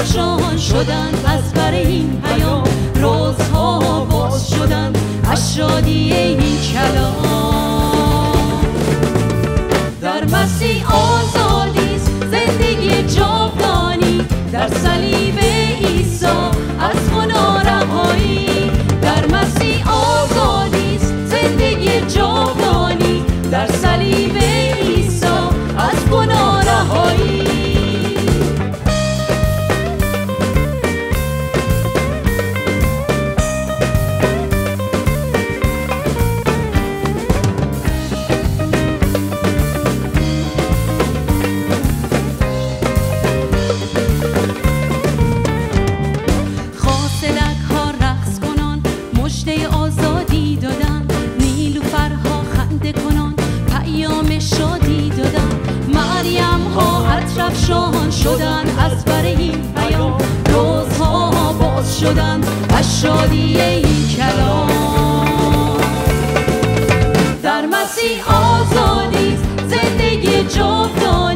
افشان شدن از بر این پیام روزها باز شدن از شادی این کلام. در مسیح آزادی ها اطرفشان شدن از بر این پیام. روزها باز شدن از شادی این کلام. در مسیح آزادی زندگی جاودانی